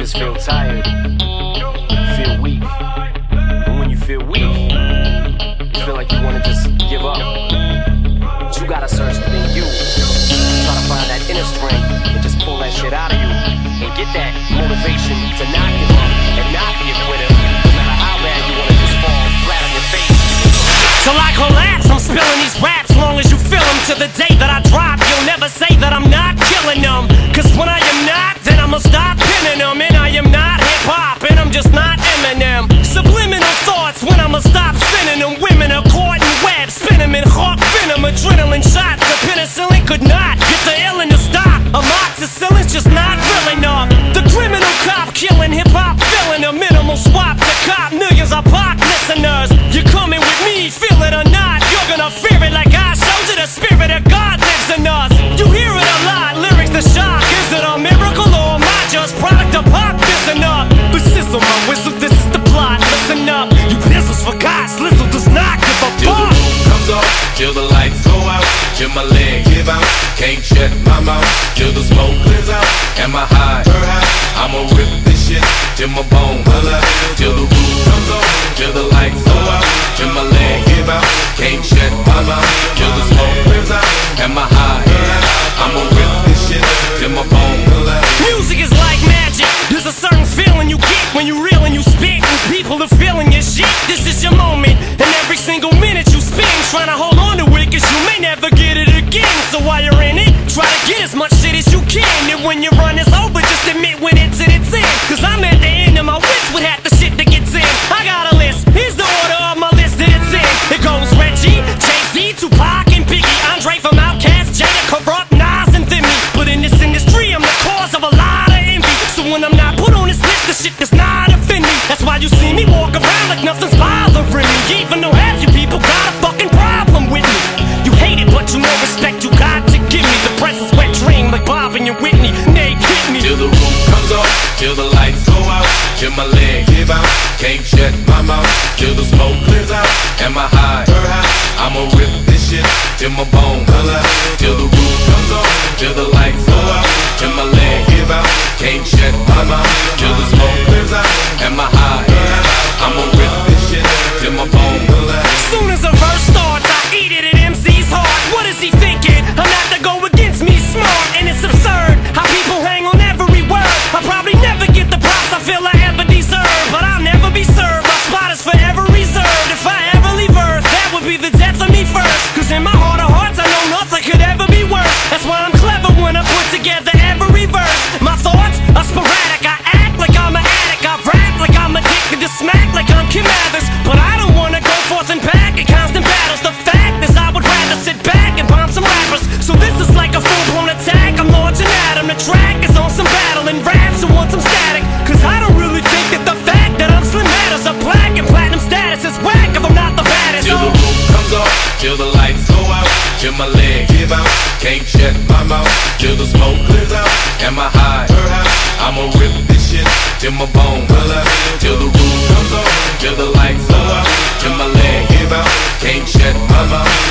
just feel tired. Feel weak. And when you feel weak, you feel like you wanna just give up. But you gotta search within you. Try to find that inner strength and just pull that shit out of you. And get that motivation to not give up and not be a quitter. No matter how bad you wanna just fall flat on your face. Till I collapse, I'm spilling these raps long as you feel them to the day. my lights go out, till my leg give out. Can't shut my mouth till the smoke clears out and my high. I'ma rip this shit till my bone pull out. till the lights go out. Till my leg give out, can't shut my mouth. Till the smoke clears out, and my high, I'ma rip this shit till my bone color. Till the roof comes off, till the lights go out. Till my leg give out, can't shut my mouth. Till the smoke clears out, and my Can't shut my mouth till the smoke clears out. Am I high? I'ma rip this shit till my bone till the roof comes on, till the lights low, till my leg give out. Can't shut my mouth.